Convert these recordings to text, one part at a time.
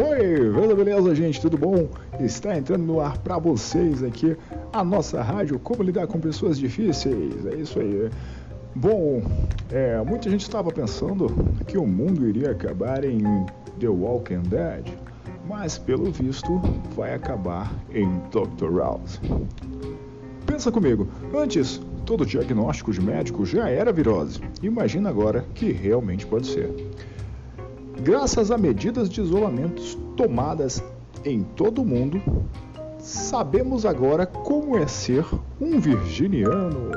beleza, beleza, gente? Tudo bom? Está entrando no ar para vocês aqui a nossa rádio Como Lidar com Pessoas Difíceis. É isso aí. Bom, é, muita gente estava pensando que o mundo iria acabar em The Walking Dead, mas pelo visto vai acabar em Dr. House. Pensa comigo, antes todo diagnóstico de médico já era virose. Imagina agora que realmente pode ser. Graças a medidas de isolamento tomadas em todo o mundo, sabemos agora como é ser um virginiano.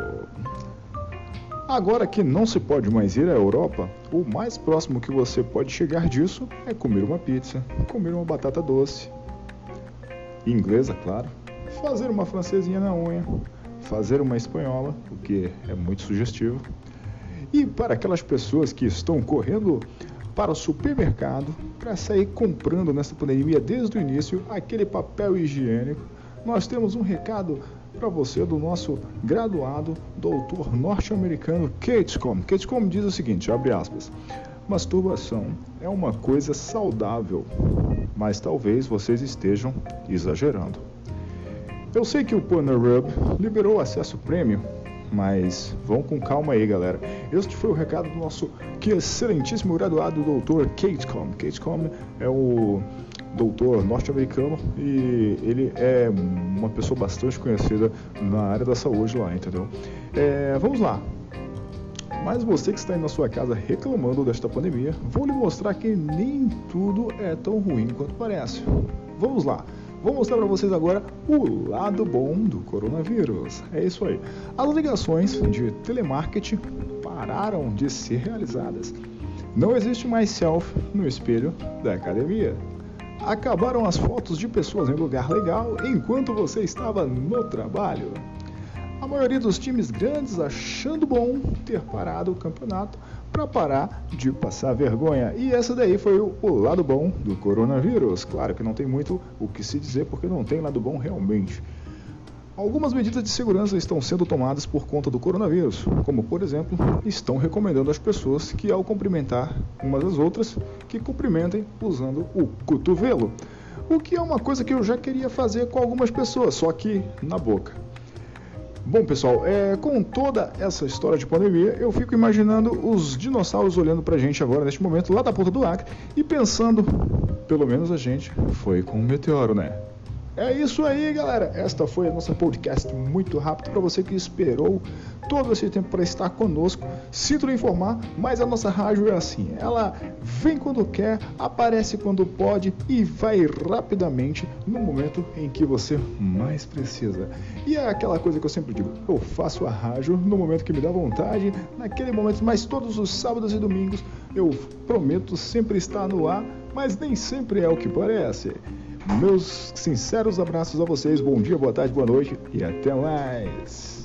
Agora que não se pode mais ir à Europa, o mais próximo que você pode chegar disso é comer uma pizza, comer uma batata doce, inglesa, claro, fazer uma francesinha na unha, fazer uma espanhola, o que é muito sugestivo. E para aquelas pessoas que estão correndo para o supermercado para sair comprando nessa pandemia desde o início aquele papel higiênico. Nós temos um recado para você do nosso graduado doutor norte-americano Catescom. Catescom diz o seguinte, abre aspas, masturbação é uma coisa saudável, mas talvez vocês estejam exagerando. Eu sei que o Pornhub liberou acesso premium mas vão com calma aí, galera. Este foi o recado do nosso que excelentíssimo graduado, Dr. Kate Com. Kate Com é o doutor norte-americano e ele é uma pessoa bastante conhecida na área da saúde lá, entendeu? É, vamos lá. Mas você que está aí na sua casa reclamando desta pandemia, vou lhe mostrar que nem tudo é tão ruim quanto parece. Vamos lá. Vou mostrar para vocês agora o lado bom do coronavírus. É isso aí. As ligações de telemarketing pararam de ser realizadas. Não existe mais selfie no espelho da academia. Acabaram as fotos de pessoas em lugar legal enquanto você estava no trabalho. A maioria dos times grandes achando bom ter parado o campeonato para parar de passar vergonha. E essa daí foi o, lado bom do coronavírus. Claro que não tem muito o que se dizer porque não tem lado bom realmente. Algumas medidas de segurança estão sendo tomadas por conta do coronavírus, como por exemplo, estão recomendando às pessoas que ao cumprimentar umas às outras, que cumprimentem usando o cotovelo. O que é uma coisa que eu já queria fazer com algumas pessoas, só que na boca. Bom, pessoal, é, com toda essa história de pandemia, eu fico imaginando os dinossauros olhando pra gente agora, neste momento, lá da ponta do Acre, e pensando, pelo menos a gente foi com um meteoro, né? É isso aí, galera. Esta foi a nossa podcast muito rápido para você que esperou todo esse tempo para estar conosco. Lhe informar, mas a nossa rádio é assim. Ela vem quando quer, aparece quando pode e vai rapidamente no momento em que você mais precisa. E é aquela coisa que eu sempre digo: eu faço a rádio no momento que me dá vontade, naquele momento, mas todos os sábados e domingos eu prometo sempre estar no ar, mas nem sempre é o que parece. Meus sinceros abraços a vocês, bom dia, boa tarde, boa noite e até mais.